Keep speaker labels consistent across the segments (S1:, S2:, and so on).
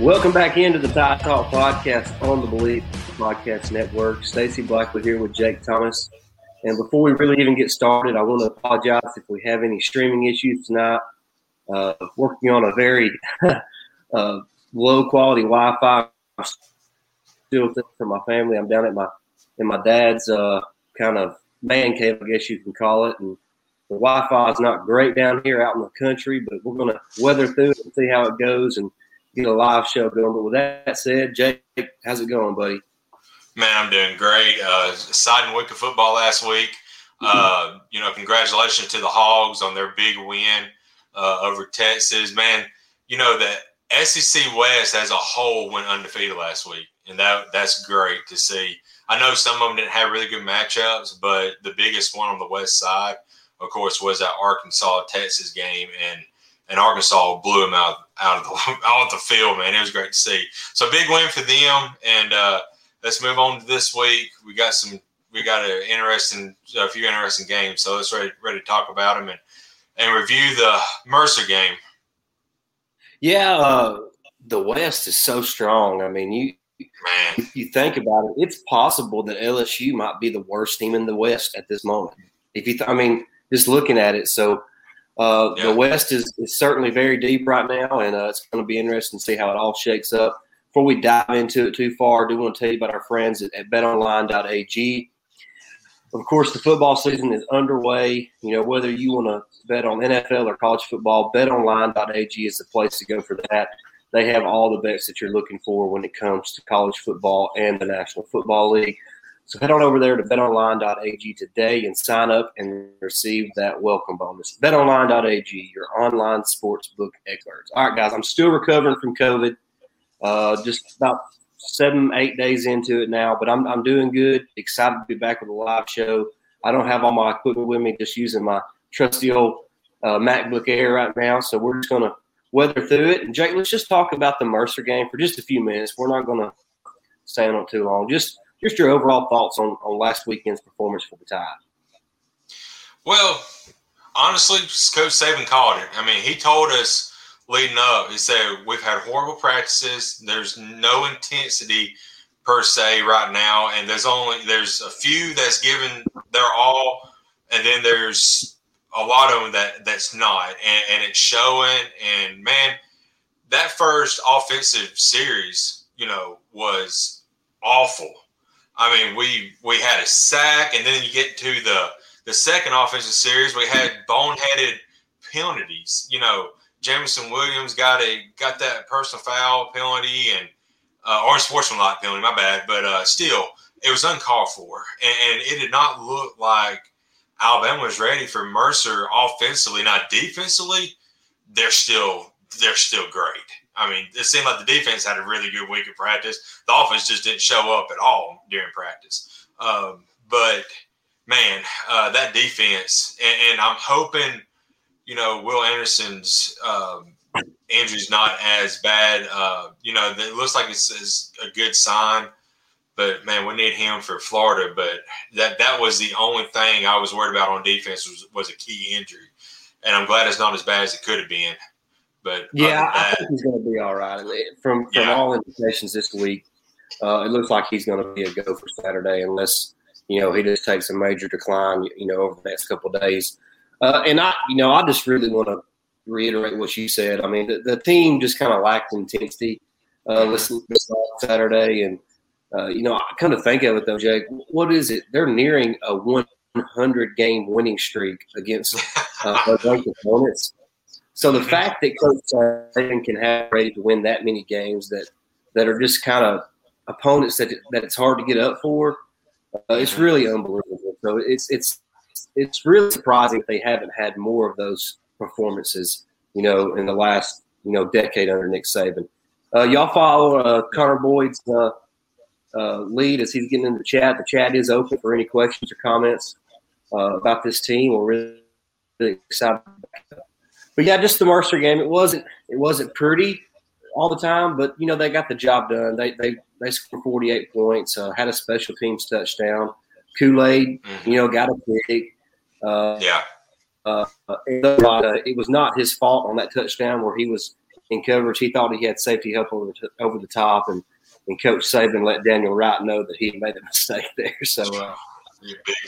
S1: Welcome back into the Tide Talk podcast on the Believe Podcast Network. Stacey Blackwood here with Jake Thomas. And before we really even get started, I want to apologize if we have any streaming issues tonight. Uh, working on a very uh, low quality Wi-Fi. Still for my family. I'm down at my in my dad's uh, kind of man cave, I guess you can call it. And the Wi-Fi is not great down here out in the country, but we're going to weather through it and see how it goes. And get a live show going. But with that said, Jake, how's it going, buddy?
S2: Man, I'm doing great. Uh, week of football last week. Uh, you know, congratulations to the Hogs on their big win uh, over Texas. Man, you know that SEC West as a whole went undefeated last week, and that that's great to see. I know some of them didn't have really good matchups, but the biggest one on the West side, of course, was that Arkansas Texas game, and and Arkansas blew them out out of the out of the field. Man, it was great to see. So big win for them. And uh, let's move on to this week. We got some. We got an interesting, a few interesting games. So let's ready ready to talk about them and and review the Mercer game.
S1: Yeah, uh, the West is so strong. I mean, you man, if you think about it, it's possible that LSU might be the worst team in the West at this moment. If you, th- I mean, just looking at it, so uh, yeah. The West is, is certainly very deep right now, and uh, it's going to be interesting to see how it all shakes up. Before we dive into it too far, I do want to tell you about our friends at, at betonline.ag. Of course, the football season is underway. You know, whether you want to bet on NFL or college football, betonline.ag is the place to go for that. They have all the bets that you're looking for when it comes to college football and the National Football League. So head on over there to betonline.ag today and sign up and receive that welcome bonus. Betonline.ag, your online sportsbook experts. All right, guys, I'm still recovering from COVID. Uh, just about seven, eight days into it now, but I'm, I'm doing good. Excited to be back with a live show. I don't have all my equipment with me, just using my trusty old uh, MacBook Air right now. So we're just going to weather through it. And Jake, let's just talk about the Mercer game for just a few minutes. We're not going to stay on it too long. Just – just your overall thoughts on, on last weekend's performance for the Tide.
S2: Well, honestly, Coach Saban called it. I mean, he told us leading up, he said, We've had horrible practices. There's no intensity per se right now. And there's only, there's a few that's given their all. And then there's a lot of them that that's not. And, and it's showing. And man, that first offensive series, you know, was awful. I mean, we we had a sack, and then you get to the the second offensive series, we had boneheaded penalties. You know, Jameson Williams got a got that personal foul penalty and uh, or sportsmanlike penalty. My bad, but uh, still, it was uncalled for, and, and, it did not look like Alabama was ready for Mercer offensively. Now, defensively, they're still they're still great. I mean, it seemed like the defense had a really good week of practice. The offense just didn't show up at all during practice. Um, but man, uh, that defense, and, and, I'm hoping, you know, Will Anderson's um, injury's not as bad. Uh, you know, it looks like it's, it's, a good sign. But man, we need him for Florida. But that that was the only thing I was worried about on defense was, was a key injury, and I'm glad it's not as bad as it could have been. But
S1: yeah, I think he's going to be all right. From from yeah. all indications this week, uh, it looks like he's going to be a go for Saturday, unless you know he just takes a major decline, you know, over the next couple days. Uh, and I, you know, I just really want to reiterate what you said. I mean, the, the team just kind of lacked intensity uh, this, this Saturday, and uh, you know, I kind of think of it though, Jake. What is it? They're nearing a one 100 game winning streak against uh, opponents. So the fact that Coach Saban can have ready to win that many games that that are just kind of opponents that that it's hard to get up for, uh, it's really unbelievable. So it's it's it's really surprising they haven't had more of those performances, you know, in the last you know decade under Nick Saban. Uh, y'all follow uh, Connor Boyd's uh, uh, lead as he's getting in the chat. The chat is open for any questions or comments uh, about this team. We're really, really excited. But yeah, just the Mercer game. It wasn't it wasn't pretty all the time, but you know they got the job done. They they they scored 48 points. Uh, had a special teams touchdown. Kool Aid, mm-hmm. you know, got a pick.
S2: Uh, yeah.
S1: Uh, it was not his fault on that touchdown where he was in coverage. He thought he had safety help over the, over the top, and, and Coach Saban let Daniel Wright know that he made a mistake there. So, uh,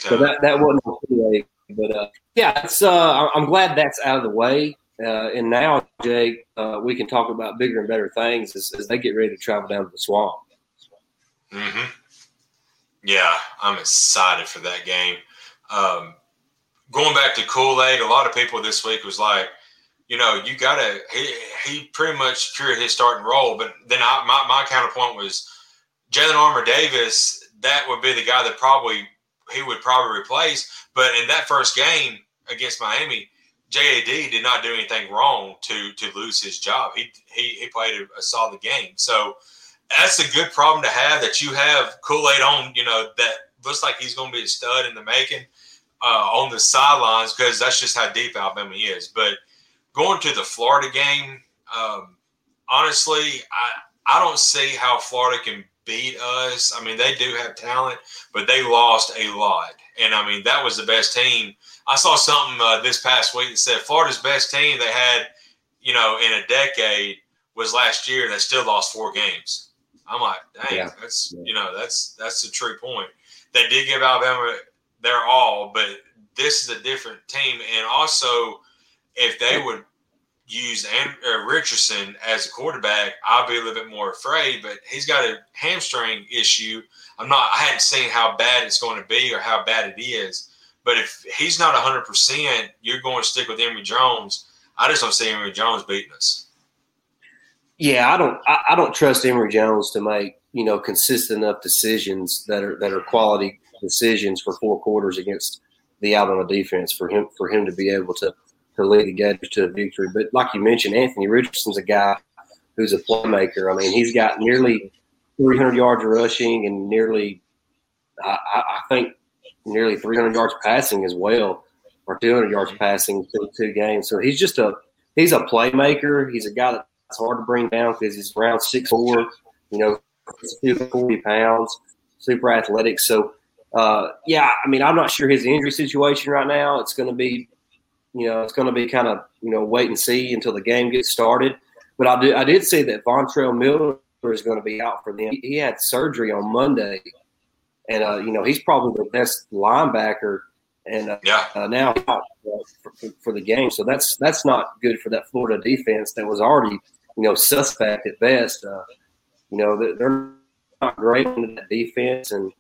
S1: so that that wasn't a but uh, yeah, it's. Uh, I'm glad that's out of the way. Uh, and now, Jake, uh, we can talk about bigger and better things as, as, they get ready to travel down to the swamp.
S2: Mm-hmm. Yeah, I'm excited for that game. Um, going back to Kool Aid, a lot of people this week was like, you know, you got to, he, he pretty much secured his starting role. But then I, my, my counterpoint was Jalyn Armour Davis, that would be the guy that probably he would probably replace. But in that first game against Miami, JAD did not do anything wrong to to lose his job. He he, he played a, solid game. So that's a good problem to have that you have Kool Aid on. You know that looks like he's going to be a stud in the making uh, on the sidelines because that's just how deep Alabama is. But going to the Florida game, um, honestly, I I don't see how Florida can beat us. I mean, they do have talent, but they lost a lot. And I mean, that was the best team. I saw something uh, this past week that said Florida's best team they had, you know, in a decade was last year. and They still lost four games. I'm like, dang, yeah. that's you know, that's that's a true point. They did give Alabama their all, but this is a different team. And also, if they would use uh, Richardson as a quarterback, I'll be a little bit more afraid. But he's got a hamstring issue. I'm not. I hadn't seen how bad it's going to be or how bad it is. But if he's not 100, percent you're going to stick with Emory Jones. I just don't see Emory Jones beating us.
S1: Yeah, I don't. I, I don't trust Emory Jones to make you know consistent enough decisions that are that are quality decisions for four quarters against the Alabama defense for him for him to be able to to lead the Gators to a victory. But like you mentioned, Anthony Richardson's a guy who's a playmaker. I mean, he's got nearly 300 yards rushing and nearly, I, I think, nearly 300 yards passing as well, or 200 yards passing through two games. So he's just a he's a playmaker. He's a guy that's hard to bring down because he's around six four, you know, 40 pounds, super athletic. So. Uh, yeah, I mean, I'm not sure his injury situation right now. It's going to be you know, it's going to be kind of you know wait and see until the game gets started. But I did I did see that Ventrell Miller is going to be out for them. He had surgery on Monday, and uh, you know he's probably the best linebacker, and uh, yeah. uh, now for, for, the game. So that's that's not good for that Florida defense that was already you know suspect at best. Uh, you know they're not great in that defense, and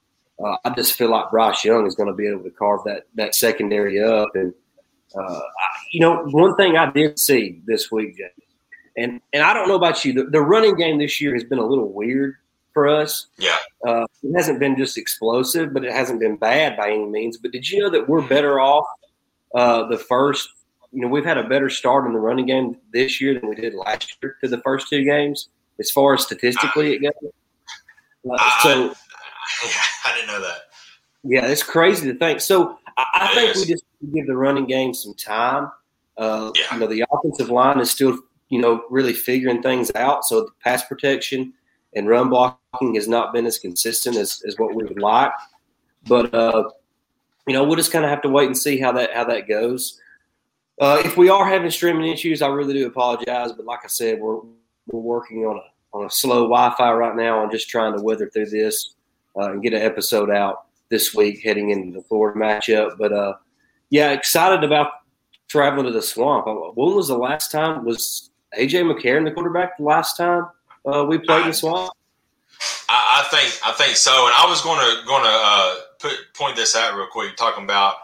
S1: uh, I just feel like Bryce Young is going to be able to carve that that secondary up and uh, you know, one thing I did see this week, Jay, and and I don't know about you, the, the, running game this year has been a little weird for us.
S2: Yeah,
S1: uh, it hasn't been just explosive, but it hasn't been bad by any means. But did you know that we're better off uh, the first? You know, we've had a better start in the running game this year than we did last year to the first two games, as far as statistically it goes.
S2: Uh, so, I didn't know that.
S1: Yeah, it's crazy to think. So I, I think we just give the running game some time. Uh, yeah. You know, the offensive line is still, you know, really figuring things out. So the pass protection and run blocking has not been as consistent as, as what we would like. But uh, you know, we'll just kind of have to wait and see how that how that goes. Uh, if we are having streaming issues, I really do apologize. But like I said, we're we're working on a on a slow Wi-Fi right now and just trying to weather through this uh, and get an episode out this week heading into the Florida matchup. But uh, yeah, excited about traveling to the swamp. Uh, when was the last time? Was AJ McCarron the quarterback the last time uh, we played I, the swamp?
S2: I, I, think I think so. And I was going to going to uh, put point this out real quick. Talking about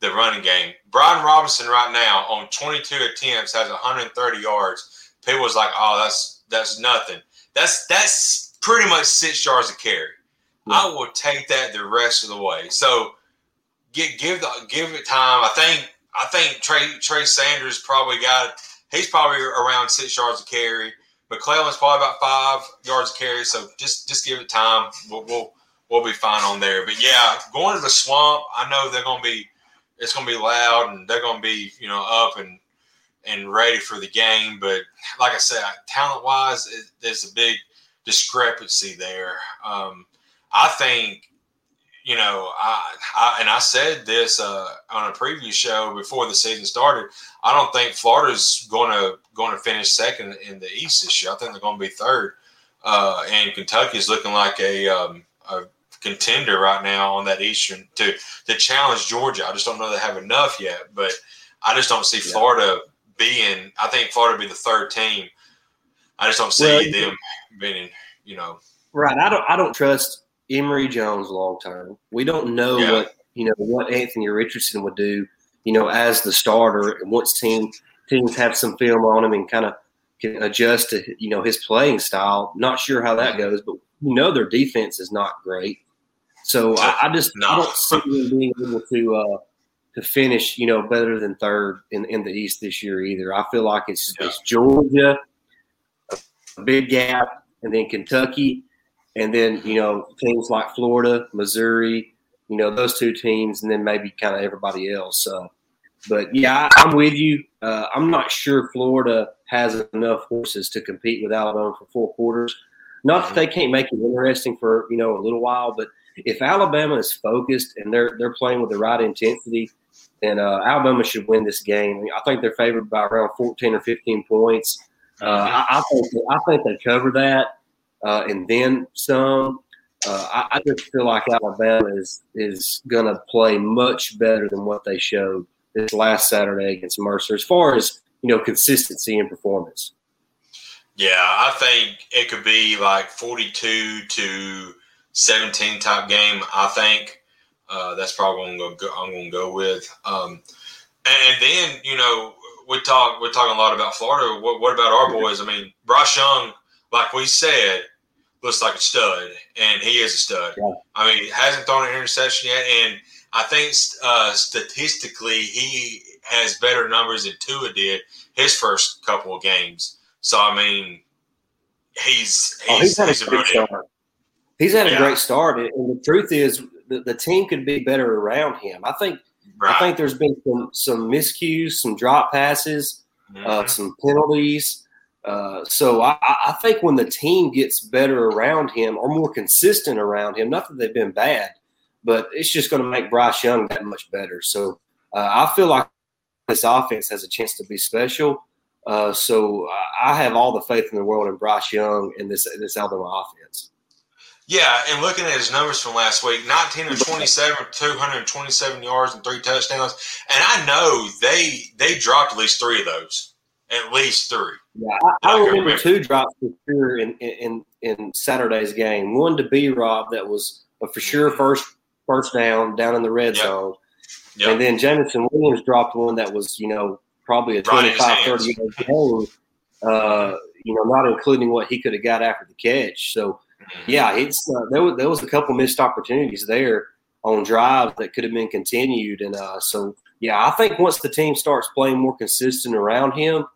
S2: the running game, Brian Robinson right now on 22 attempts has 130 yards. People was like, "Oh, that's that's nothing." That's that's pretty much six yards of carry. Yeah. I will take that the rest of the way. So give give the give it time. I think I think Trey Trey Sanders probably got he's probably around six yards of carry. McClellan's probably about five yards of carry. So just just give it time. We'll we'll, we'll be fine on there. But yeah, going to the swamp, I know they're gonna be it's gonna be loud and they're gonna be you know up and and ready for the game. But like I said, talent wise, there's a big discrepancy there. Um, I think, you know, I, I and I said this uh, on a previous show before the season started. I don't think Florida's going to going to finish second in the East this year. I think they're going to be third, uh, and Kentucky is looking like a, um, a contender right now on that Eastern to to challenge Georgia. I just don't know they have enough yet, but I just don't see yeah. Florida being. I think Florida be the third team. I just don't see well, them being, you know.
S1: Right. I don't. I don't trust Emory Jones long term. We don't know yeah. what you know what Anthony Richardson would do. You know, as the starter, and once team teams have some film on him and kind of can adjust to you know his playing style. Not sure how that goes, but you know their defense is not great. So I, I just no. I don't see them being able to uh, to finish you know better than third in in the East this year either. I feel like it's, yeah. it's Georgia, a big gap, and then Kentucky, and then you know teams like Florida, Missouri, you know those two teams, and then maybe kind of everybody else. But yeah, I, am with you. Uh, I'm not sure Florida has enough horses to compete with Alabama for four quarters. Not that they can't make it interesting for you know a little while, but if Alabama is focused and they're they're playing with the right intensity, then uh, Alabama should win this game. I think they're favored by around 14 or 15 points. Uh, I, I, think I think they cover that uh, and then some. Uh, I, I, just feel like Alabama is is going to play much better than what they showed this last Saturday against Mercer, as far as you know, consistency and performance.
S2: Yeah, I think it could be like forty-two to seventeen type game. I think uh, that's probably what I'm going to go with. Um, and then you know we talk we're talking a lot about Florida. What, what about our boys? I mean, Bryce Young, like we said, looks like a stud, and he is a stud. Yeah. I mean, hasn't thrown an interception yet, and I think uh, statistically he has better numbers than Tua did his first couple of games. So I mean, he's he's, oh, he's
S1: had he's a great start. He's had yeah. a great start, and the truth is, the, the team could be better around him. I think. Right. I think there's been some some miscues, some drop passes, uh, mm-hmm. uh, some penalties. Uh, so I, I, think when the team gets better around him or more consistent around him, not that they've been bad, but it's just going to make Bryce Young that much better. So uh, I feel like this offense has a chance to be special. Uh, so I have all the faith in the world in Bryce Young and this this Alabama offense.
S2: Yeah, and looking at his numbers from last week, 19 or 27, 227 yards and three touchdowns. And I know they they dropped at least three of those. At least three.
S1: Yeah, I, I remember, remember, two drops for sure in, in in Saturday's game. One to B Rob that was a for sure mm-hmm. first first down down in the red yep. zone. Yep. And then Jameson Williams dropped one that was, you know, probably a 25, 30 yard game, uh, you know, not including what he could have got after the catch. So, mm-hmm. yeah, it's uh, there, was, there was a couple missed opportunities there on drives that could have been continued. And uh, so, yeah, I think once the team starts playing more consistent around him,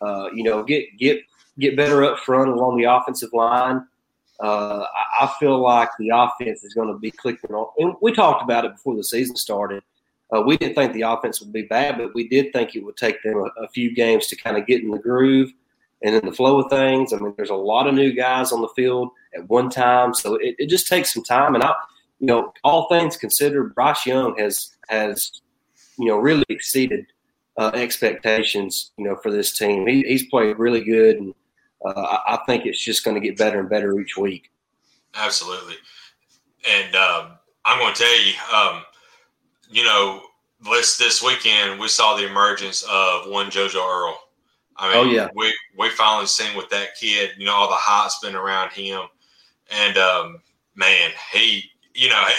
S1: uh, you know, get get get better up front along the offensive line. Uh, I, I, feel like the offense is going to be clicking on. And we talked about it before the season started. Uh, we didn't think the offense would be bad, but we did think it would take them a, a few games to kind of get in the groove and in the flow of things. I mean, there's a lot of new guys on the field at one time, so it, it just takes some time. And I, you know, all things considered, Bryce Young has has you know really exceeded uh, expectations, you know, for this team. He, he's played really good, and uh, I, think it's just going to get better and better each week.
S2: Absolutely, and um, I'm going to tell you, um, you know, this this weekend we saw the emergence of one JoJo Earle. I mean, oh, yeah. we we finally seen with that kid. You know, all the hype's been around him, and um, man, he, you know.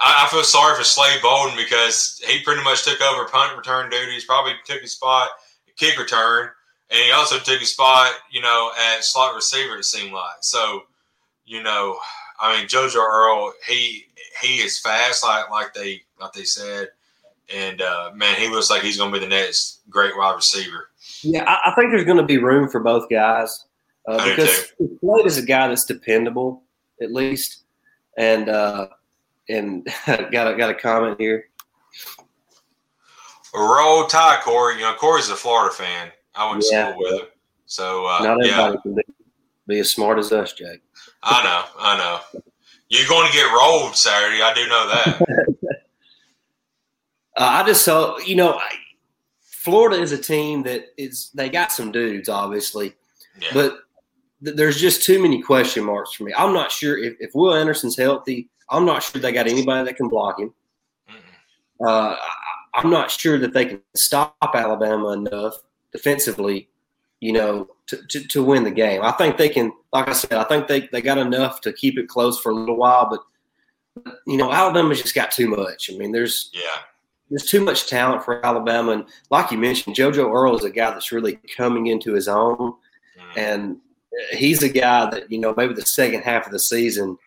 S2: I, I feel sorry for Slade Bolden because he pretty much took over punt return duties. Probably took his spot kick return, and he also took his spot, you know, at slot receiver. It seemed like so. You know, I mean, JoJo Earle, he he is fast, like like they like they said, and uh, man, he looks like he's going to be the next great wide receiver.
S1: Yeah, I, I think there's going to be room for both guys uh, because Slade is a guy that's dependable, at least, and uh, and got a, got a comment here.
S2: Roll Tide, Corey. You know, Corey's a Florida fan. I went to yeah, school with him. So, uh, not everybody yeah.
S1: can be, be, as smart as us, Jake.
S2: I know. I know. You're going to get rolled Saturday. I do know that.
S1: uh, I just saw, you know, I, Florida is a team that is, they got some dudes, obviously, yeah. but th- there's just too many question marks for me. I'm not sure if, if Will Anderson's healthy. I'm not sure they got anybody that can block him. Uh, I'm not sure that they can stop Alabama enough defensively, you know, to, to, to, win the game. I think they can, like I said, I think they, they got enough to keep it close for a little while, but, you know, Alabama's just got too much. I mean, there's
S2: yeah,
S1: there's too much talent for Alabama, and like you mentioned, JoJo Earle is a guy that's really coming into his own, mm. and he's a guy that you know maybe the second half of the season,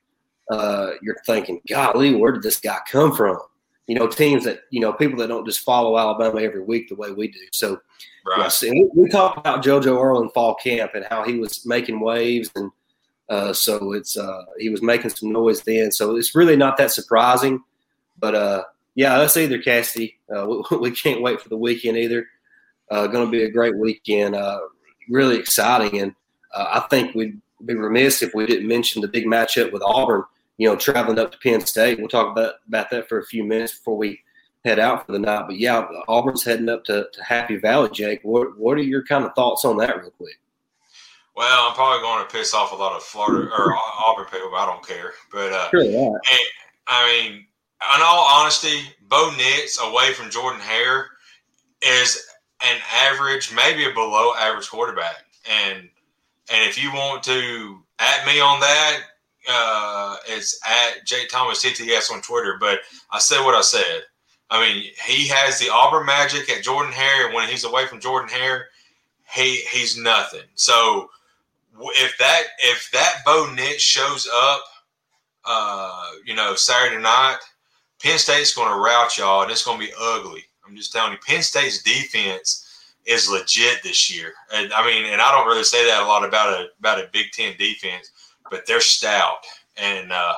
S1: uh, you're thinking, golly, where did this guy come from? you know, teams that, you know, people that don't just follow Alabama every week the way we do. So, right. yes, we, we talked about JoJo Earle in fall camp and how he was making waves. And uh, so it's, uh, he was making some noise then. So it's really not that surprising. But uh, yeah, us either, Cassidy. Uh, we, we, can't wait for the weekend either. Uh, going to be a great weekend. Uh, really exciting. And uh, I think we'd be remiss if we didn't mention the big matchup with Auburn you know, traveling up to Penn State. We'll talk about, about that for a few minutes before we head out for the night. But yeah, Auburn's heading up to, to Happy Valley, Jake. What what are your kind of thoughts on that, real quick?
S2: Well, I'm probably going to piss off a lot of Florida or Auburn people. But I don't care. But uh, sure, yeah. and, I mean, in all honesty, Bo Nix away from Jordan Hare is an average, maybe a below average quarterback. And and if you want to at me on that, uh, it's at Jake Thomas TTS on Twitter, but I said what I said. I mean, he has the Auburn magic at Jordan Hare. When he's away from Jordan Hare, he he's nothing. So if that if that Bo Nix shows up, uh, you know, Saturday night, Penn State's going to rout y'all, and it's going to be ugly. I'm just telling you, Penn State's defense is legit this year. And I mean, and I don't really say that a lot about a about a Big Ten defense but they're stout. And uh,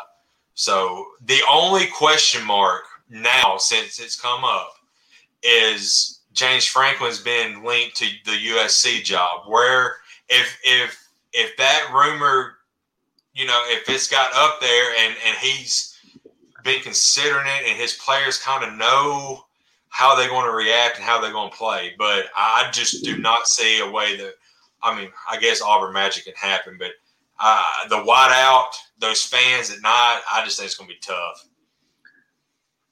S2: so the only question mark now, since it's come up, is James Franklin's been linked to the USC job. Where if if if that rumor, you know, if it's got up there and and he's been considering it, and his players kind of know how they're going to react and how they're going to play. But I just do not see a way that. I mean, I guess Auburn Magic can happen, but uh, the whiteout, those fans at night, I just think it's going to be tough.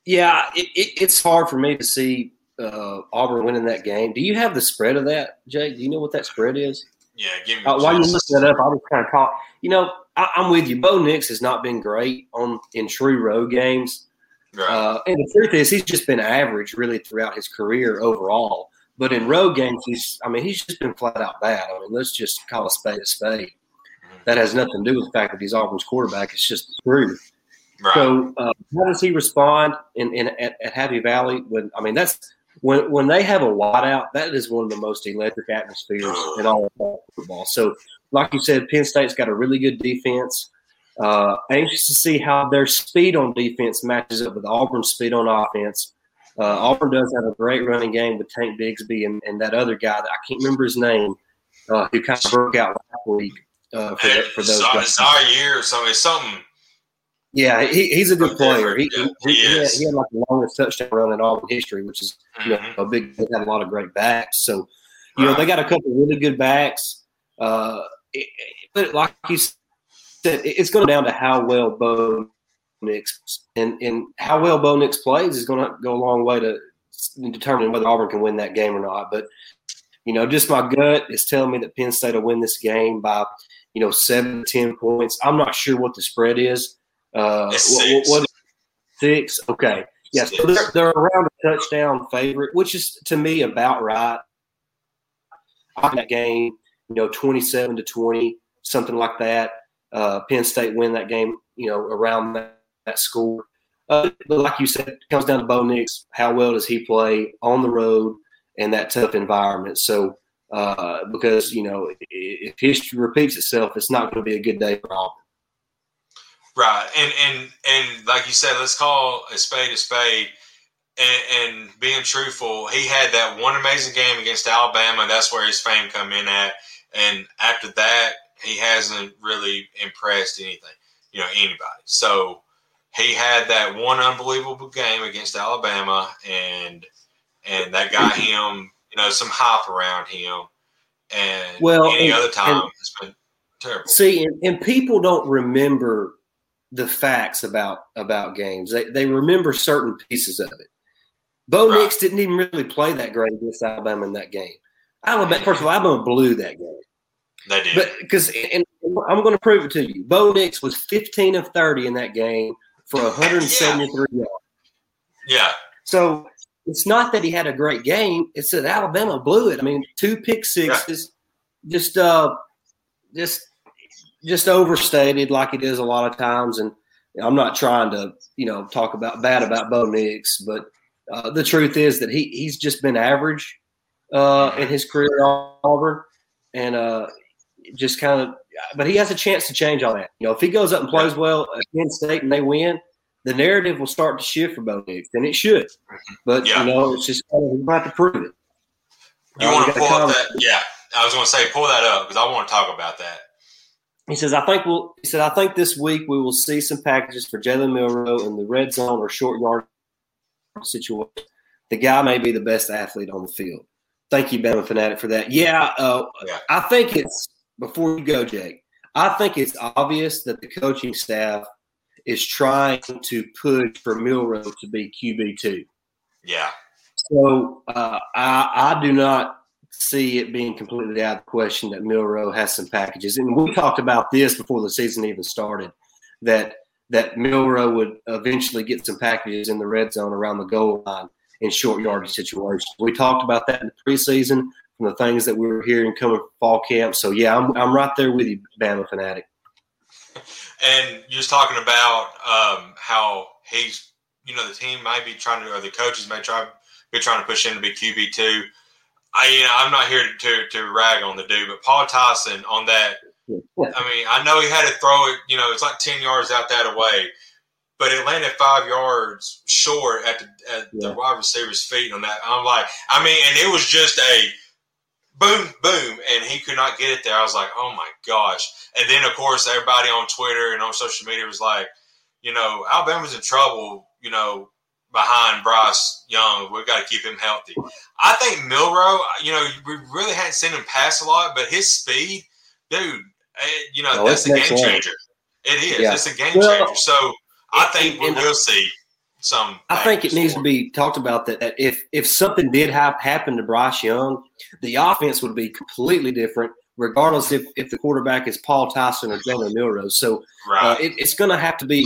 S1: Yeah, it, it, it's hard for me to see uh, Auburn winning that game. Do you have the spread of that, Jake? Do you know what that spread is?
S2: Yeah, give me.
S1: Uh, while you look that up, I was kind of talk. You know, I, am with you. Bo Nix has not been great on in true road games, right. uh, and the truth is, he's just been average really throughout his career overall. But in road games, he's I mean, he's just been flat out bad. I mean, let's just call a spade a spade that has nothing to do with the fact that he's Auburn's quarterback. It's just the truth. Right. So uh, how does he respond in, in at, at, Happy Valley? When I mean that's when when they have a whiteout, that is one of the most electric atmospheres in all of football. So, like you said, Penn State's got a really good defense. Uh, anxious to see how their speed on defense matches up with Auburn's speed on offense. Uh, Auburn does have a great running game with Tank Bigsby and, and that other guy that I can't remember his name, uh, who kind of broke out last week uh, for, the, for those guys.
S2: year or something. Something.
S1: Yeah, he, he's a good player. He, yeah, he, he, had, he, had, like the longest touchdown run in all of history, which is mm-hmm. you know, a big. They had a lot of great backs, so you right. know they got a couple really good backs. Uh, it, but like you said, it's going to down to how well Bo Nix and and how well Bo Nix plays is going to go a long way to determining whether Auburn can win that game or not. But you know, just my gut is telling me that Penn State will win this game by you know, seven to ten points. I'm not sure what the spread is. Uh, what, what, Six. Okay. Yeah, so they're, they're around a touchdown favorite, which is to me about right. I that game, you know, twenty-seven to twenty, something like that. Uh, Penn State win that game, you know, around that, that score. Uh, but like you said, it comes down to Bo Nix. How well does he play on the road in that tough environment? So, uh, because you know, if history repeats itself, it's not going to be a good day for Auburn.
S2: Right, and and and like you said, let's call a spade a spade. And, and, being truthful, he had that one amazing game against Alabama. That's where his fame come in at. And after that, he hasn't really impressed anything, you know, anybody. So he had that one unbelievable game against Alabama, and and that got him, you know, some hype around him. And well, any and, other time, it's been terrible.
S1: See, and, and people don't remember the facts about about games. They they remember certain pieces of it. Bo right. Nix didn't even really play that great against Alabama in that game. Alabama, mm-hmm. first of all, Alabama blew that game.
S2: They did.
S1: But because and I'm going to prove it to you. Bo Nix was 15 of 30 in that game for 173 yeah. yards.
S2: Yeah.
S1: So it's not that he had a great game. It's that Alabama blew it. I mean, two pick sixes, yeah. just uh, just just overstated like it is a lot of times. And I'm not trying to, you know, talk about bad about Bo Nix, but uh, the truth is that he he's just been average uh, in his career at Auburn, and uh, just kind of. But he has a chance to change all that. You know, if he goes up and plays well at Penn State and they win, the narrative will start to shift for Bo Nix, and it should. But yeah. you know, it's just kind of, we have to prove it.
S2: You uh, want to pull up that? Yeah, I was going to say pull that up because I want to talk about that.
S1: He says, I think we'll he said, I think this week we will see some packages for Jalen Milroe in the red zone or short yard situation. The guy may be the best athlete on the field. Thank you, Bama Fanatic, for that. Yeah, uh, yeah. I think it's before you go, Jake. I think it's obvious that the coaching staff is trying to push for Milroe to be QB two.
S2: Yeah.
S1: So uh, I, I do not see it being completely out of the question that Milroe has some packages. And we talked about this before the season even started that that Milroe would eventually get some packages in the red zone around the goal line in short yardage situations. We talked about that in the preseason from the things that we were hearing coming from fall camp. So yeah, I'm I'm right there with you, Bama fanatic.
S2: And you're talking about um, how he's, you know, the team might be trying to, or the coaches may try be trying to push him to be QB two. I, you know, I'm not here to, to rag on the dude, but Paul Tyson on that. I mean, I know he had to throw it. You know, it's like ten yards out that away, but it landed five yards short at the at yeah. the wide receiver's feet on that. I'm like, I mean, and it was just a boom, boom, and he could not get it there. I was like, oh my gosh. And then of course everybody on Twitter and on social media was like, you know, Alabama's in trouble. You know, behind Bryce Young. We've got to keep him healthy. I think Milroe, you know, we really hadn't seen him pass a lot, but his speed, dude, eh, you know, no, that's a game changer. It is. Yeah. It's a game well, changer. So I think we will see some.
S1: I think it needs to be talked about that, that if if something did have happen to Bryce Young, the offense would be completely different. Regardless if, if the quarterback is Paul Tyson or Jalen Milroe, so uh, right. uh, it, it's going to have to be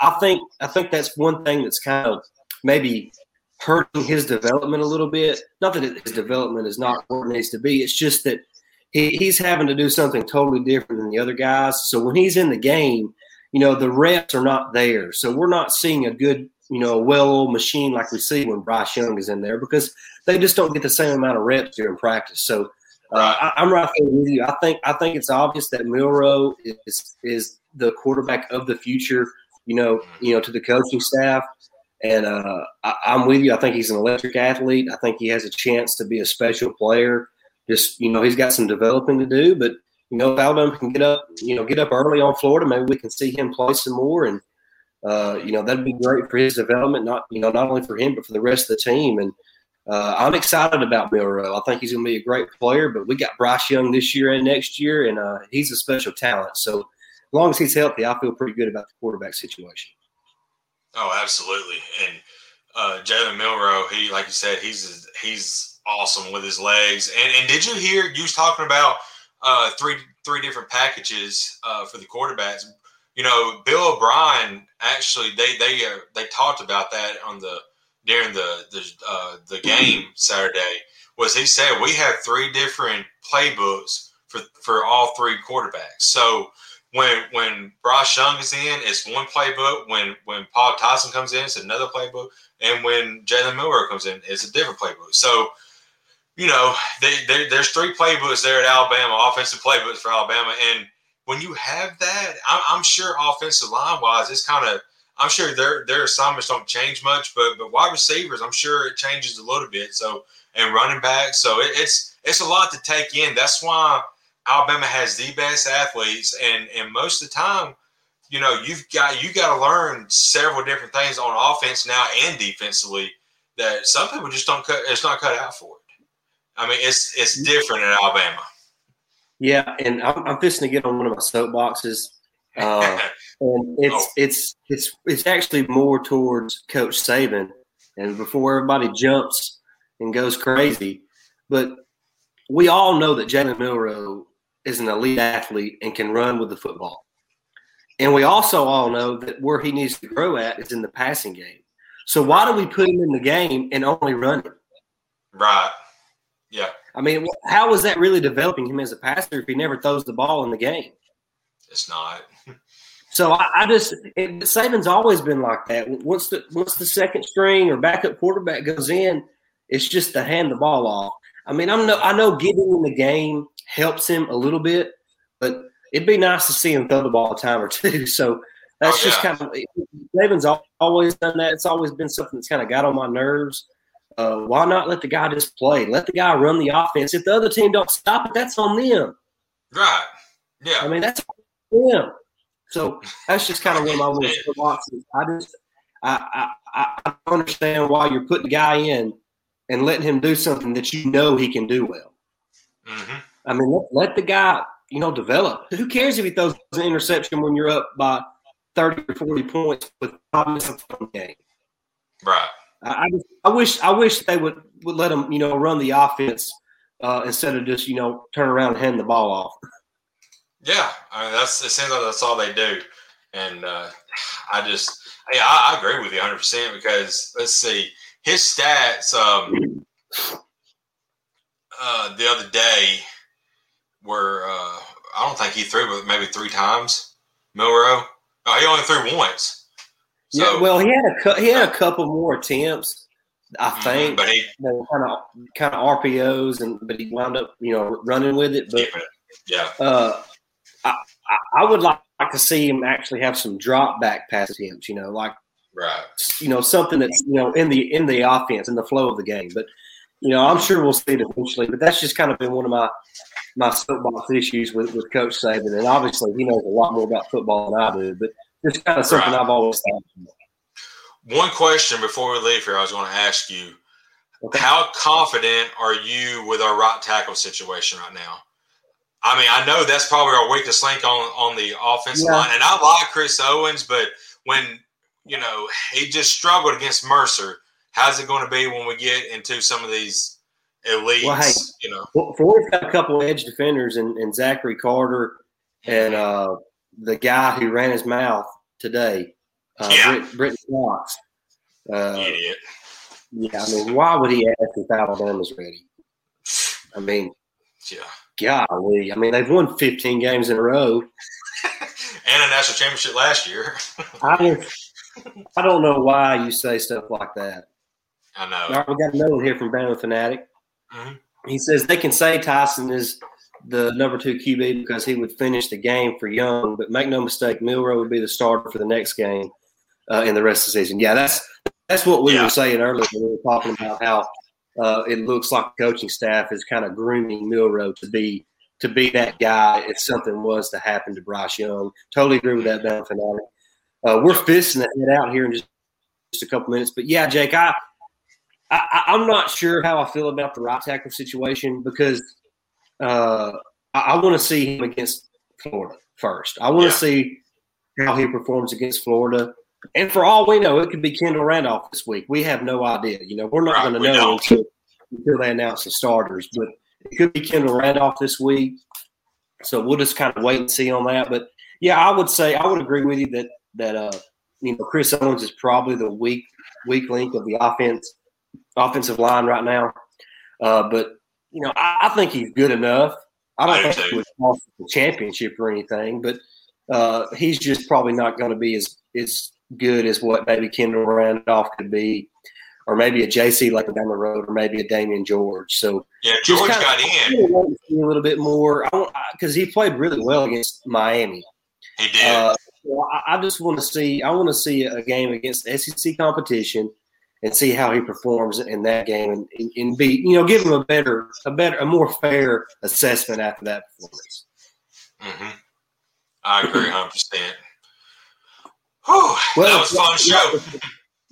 S1: I think I think that's one thing that's kind of maybe hurting his development a little bit. Not that his development is not where it needs to be. It's just that he, he's having to do something totally different than the other guys. So when he's in the game, you know, the reps are not there. So we're not seeing a good, you know, well-oiled machine like we see when Bryce Young is in there because they just don't get the same amount of reps during practice. So uh, I, am right there with you. I think I think it's obvious that Milroe is is the quarterback of the future. You know, you know, to the coaching staff, and uh, I, am with you. I think he's an electric athlete. I think he has a chance to be a special player. Just you know, he's got some developing to do, but you know, if Alabama can get up, you know, get up early on Florida, maybe we can see him play some more, and uh, you know, that'd be great for his development. Not you know, not only for him, but for the rest of the team. And uh, I'm excited about Milroe. I think he's going to be a great player. But we got Bryce Young this year and next year, and uh, he's a special talent. So as long as he's healthy, I feel pretty good about the quarterback situation.
S2: Oh, absolutely. And uh, Jalen Milroe, he like you said, he's he's awesome with his legs. And and did you hear you was talking about uh, three three different packages uh, for the quarterbacks? You know, Bill O'Brien actually they they uh, they talked about that on the during the the uh, the game Saturday. Was he said we have three different playbooks for for all three quarterbacks. So when when Bryce Young is in, it's one playbook. When when Paul Tyson comes in, it's another playbook. And when Jalen Milroe comes in, it's a different playbook. So you know, they, they, there's three playbooks there at Alabama, offensive playbooks for Alabama, and when you have that, I'm, I'm sure offensive line wise, it's kind of I'm sure their their assignments don't change much, but but wide receivers, I'm sure it changes a little bit. So and running back, so it, it's it's a lot to take in. That's why Alabama has the best athletes, and and most of the time, you know, you've got you got to learn several different things on offense now and defensively that some people just don't cut. It's not cut out for. I mean, it's it's different in Alabama.
S1: Yeah, and I'm, I'm fixing to get on one of my soapboxes, uh, and it's oh. it's it's it's actually more towards Coach Saban. And before everybody jumps and goes crazy, but we all know that Jalen Milroe is an elite athlete and can run with the football. And we also all know that where he needs to grow at is in the passing game. So why do we put him in the game and only run him?
S2: Right. Yeah.
S1: I mean, how is that really developing him as a passer if he never throws the ball in the game?
S2: It's not.
S1: So I, I just it, Saban's always been like that. Once the once the second string or backup quarterback goes in, it's just to hand the ball off. I mean, I'm no, I know getting in the game helps him a little bit, but it'd be nice to see him throw the ball a time or two. So that's oh, just kind of Saban's always done that. It's always been something that's kind of got on my nerves. Uh, why not let the guy just play? Let the guy run the offense. If the other team don't stop it, that's on them.
S2: Right. Yeah. I
S1: mean, that's on them. So that's just kind of one of my little boxes. I just I, I I understand why you're putting the guy in and letting him do something that you know he can do well. Mm-hmm. I mean, let, let, the guy you know develop. Who cares if he throws an interception when you're up by thirty or forty points with five minutes of the game?
S2: Right.
S1: I, I, just, I wish I wish they would would let them you know run the offense uh, instead of just you know turn around and hand the ball off.
S2: Yeah, I mean that's it seems like that's all they do, and uh, I just yeah I, I, agree with you 100 percent because let's see his stats um, uh, the other day were uh, I don't think he threw but maybe three times Milroe. Oh, he only threw once.
S1: So, yeah, well, he had a he had a couple more attempts, I mm-hmm, think, but he kind of kind of RPOs, and but he wound up you know running with it. But
S2: yeah,
S1: uh, I, I would like, to see him actually have some drop back pass attempts, you know, like
S2: right,
S1: you know, something that's you know in the in the offense in the flow of the game. But you know, I'm sure we'll see it eventually. But that's just kind of been one of my my soapbox issues with, with Coach Saban, and obviously he knows a lot more about football than I do. But just kind of something right. I've always thought.
S2: One question before we leave here, I was going to ask you. Okay. How confident are you with our right tackle situation right now? I mean, I know that's probably our weakest link on on the offensive yeah. line, and I like Chris Owens, but when you know he just struggled against Mercer, how's it going to be when we get into some of these elites? Well, hey, you know,
S1: well, we've got a couple edge defenders and, and Zachary Carter and uh, the guy who ran his mouth today, uh, yeah. Brenton Cox. Uh, Idiot. Yeah, I mean, why would he ask if Alabama's ready? I mean,
S2: yeah
S1: golly, I mean, they've won 15 games in a row.
S2: and a national championship last year.
S1: I, I don't know why you say stuff like that.
S2: I know.
S1: Right, we got another one here from Bama Fanatic. Mm-hmm. He says they can say Tyson is the number two QB because he would finish the game for Young, but make no mistake, Milroe would be the starter for the next game uh, in the rest of the season. Yeah, that's that's what we yeah. were saying earlier. We were talking about how uh, it looks like the coaching staff is kind of grooming Milroe to be to be that guy if something was to happen to Bryce Young. Totally agree with that, Bama Fanatic. Uh, we're fisting to head out here in just, just a couple minutes, but yeah, Jake, I, I, I am not sure how I feel about the right tackle situation because uh, I, I want to see him against Florida first. I want to yeah. see how he performs against Florida. And for all we know, it could be Kendall Randolph this week. We have no idea. You know, we're not right, going to know until, until they announce the starters. But it could be Kendall Randolph this week. So we'll just kind of wait and see on that. But Yeah, I would say I would agree with you that that uh, you know Chris Owens is probably the weak weak link of the offense offensive line right now. Uh, but you know, I, I, think he's good enough. I don't I think he would cost the championship or anything, but uh, he's just probably not going to be as as good as what maybe Kendall Randolph could be, or maybe a JC like down the road, or maybe a Damieon George. So
S2: yeah, George got in
S1: a little bit more because he played really well against Miami.
S2: He did. Uh,
S1: I, I just want to see. I want to see a game against SEC competition and see how he performs in that game and, and be you know give him a better a better a more fair assessment after that performance.
S2: Mm-hmm. I agree, hundred percent. Well, that was fun show.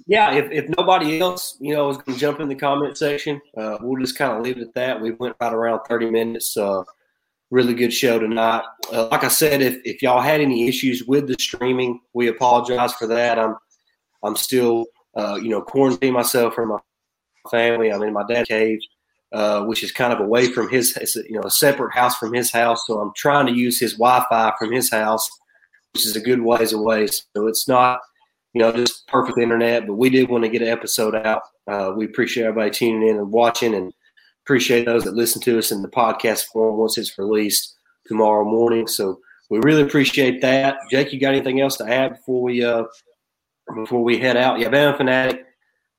S1: Yeah, if, if nobody else, you know, is going to jump in the comment section, uh, we'll just kind of leave it at that. We went right around 30 minutes. Uh, really good show tonight. Uh, like I said, if, if y'all had any issues with the streaming, we apologize for that. I'm I'm still uh, you know, quarantine myself from my family. I'm in my dad's cave, uh, which is kind of away from his, you know, a separate house from his house. So I'm trying to use his Wi-Fi from his house, which is a good ways away. So it's not, you know, just perfect internet, but we did want to get an episode out. Uh, we appreciate everybody tuning in and watching, and appreciate those that listen to us in the podcast form once it's released tomorrow morning. So we really appreciate that. Jake, you got anything else to add before we uh, before we head out. Yeah, Bama Fanatic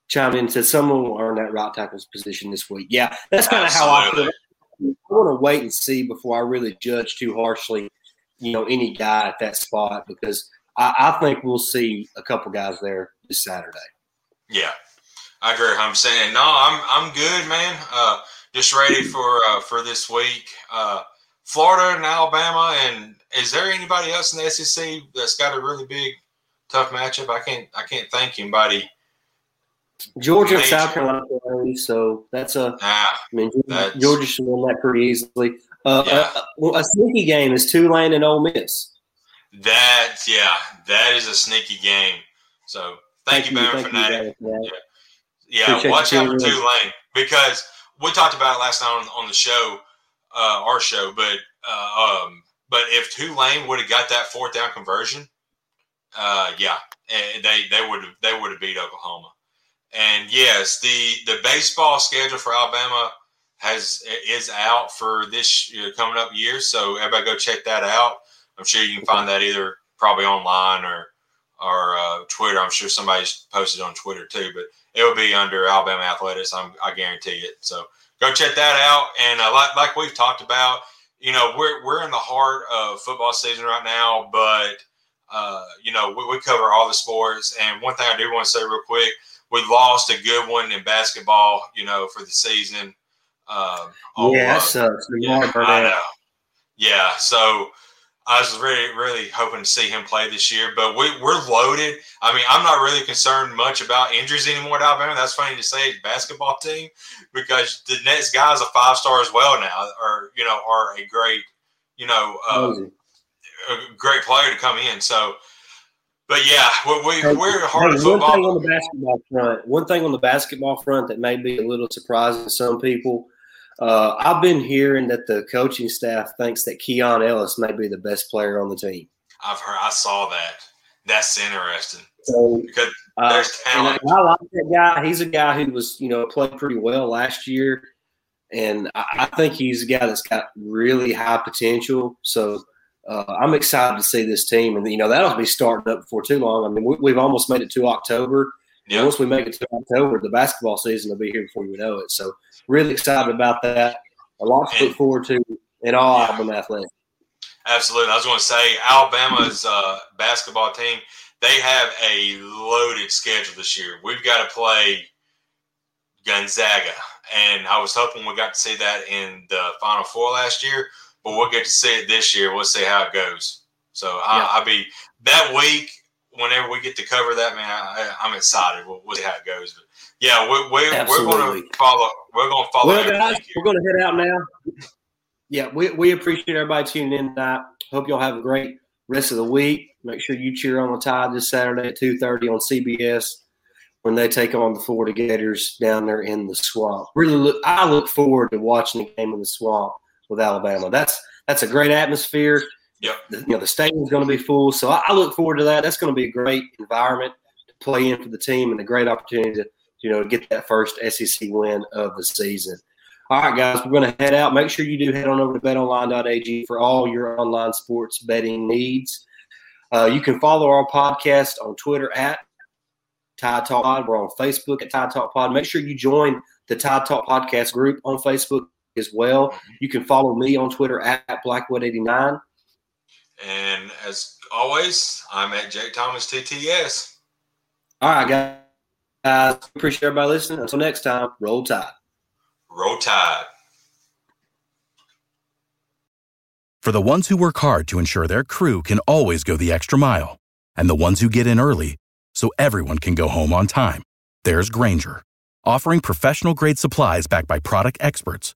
S1: chimed in and said someone will earn that right tackle's position this week. Yeah, that's kind of how I feel. I want to wait and see before I really judge too harshly, you know, any guy at that spot because I, I think we'll see a couple guys there this Saturday.
S2: Yeah, I agree. I'm saying no, I'm I'm good, man. Uh, just ready for uh, for this week. Uh, Florida and Alabama, and is there anybody else in the SEC that's got a really big tough matchup. I can't I can't thank anybody.
S1: Georgia and South Carolina, so that's a. Ah, I mean, Georgia should win that pretty easily. Uh, yeah. a, a, sneaky game is Tulane and Ole Miss.
S2: That's yeah, that is a sneaky game. So thank, thank you, Ben, for that. Yeah, yeah watch out for Tulane because we talked about it last night on, on the show, uh, our show. But uh, um, but if Tulane would have got that fourth down conversion, uh, yeah, they they would they would have beat Oklahoma. And yes, the the baseball schedule for Alabama has is out for this know, coming up year. So everybody go check that out. I'm sure you can find that either probably online or or uh, Twitter. I'm sure somebody's posted on Twitter too, but it will be under Alabama Athletics. I'm, I guarantee it. So go check that out. And uh, like like we've talked about, you know, we're we're in the heart of football season right now, but uh, you know, we, we, cover all the sports. And one thing I do want to say real quick, we lost a good one in basketball, you know, for the season.
S1: Uh, yeah, uh, so yeah, I know.
S2: Yeah, so I was really, really hoping to see him play this year, but we, we're loaded. I mean, I'm not really concerned much about injuries anymore at Alabama. That's funny to say, basketball team, because the next guy is a five star as well now, or, you know, are a great, you know, uh, a great player to come in. So, but yeah, we, we, we're hard hey,
S1: football. One thing on the basketball front, one thing on the basketball front that may be a little surprising to some people. Uh, I've been hearing that the coaching staff thinks that Keon Ellis may be the best player on the team.
S2: I've heard, I saw that. That's interesting. So, because
S1: uh, there's talent. I like that guy. He's a guy who was, you know, played pretty well last year, and I, I think he's a guy that's got really high potential. So uh, I'm excited to see this team, and you know that'll be starting up before too long. I mean, we, have almost made it to October. Yep. Once we make it to October, the basketball season will be here before you know it. So, really excited about that. A lot to look forward to in all yeah. Alabama athletics.
S2: Absolutely, I was going to say Alabama's uh, basketball team. They have a loaded schedule this year. We've got to play Gonzaga, and I was hoping we got to see that in the Final Four last year but we'll get to see it this year. We'll see how it goes. So I, will be that week. Whenever we get to cover that, man, I, am excited. We'll, we'll, see how it goes. But yeah, we, we, we're going to follow. We're going to follow.
S1: Well, guys, we're going to head out now. Yeah, we, we appreciate everybody tuning in tonight. Hope y'all have a great rest of the week. Make sure you cheer on the Tide this Saturday at two thirty on CBS when they take on the Florida Gators down there in the swamp. Really, look, I look forward to watching the game in the swamp with Alabama. That's that's a great atmosphere.
S2: Yep.
S1: The, you know, the stadium's going to be full. So I, I, look forward to that. That's going to be a great environment to play in for the team and a great opportunity to, you know, get that first SEC win of the season. All right, guys, we're going to head out. Make sure you do head on over to betonline.ag for all your online sports betting needs. Uh, you can follow our podcast on Twitter at Tide Talk Pod. We're on Facebook at Tide Talk Pod. Make sure you join the Tide Talk Podcast group on Facebook as well. Mm-hmm. You can follow me on Twitter at Blackwood89.
S2: And as always, I'm at Jake Thomas TTS.
S1: All right, guys. Appreciate everybody listening. Until next time, roll tide.
S2: Roll tide.
S3: For the ones who work hard to ensure their crew can always go the extra mile, and the ones who get in early so everyone can go home on time, there's Grainger, offering professional grade supplies backed by product experts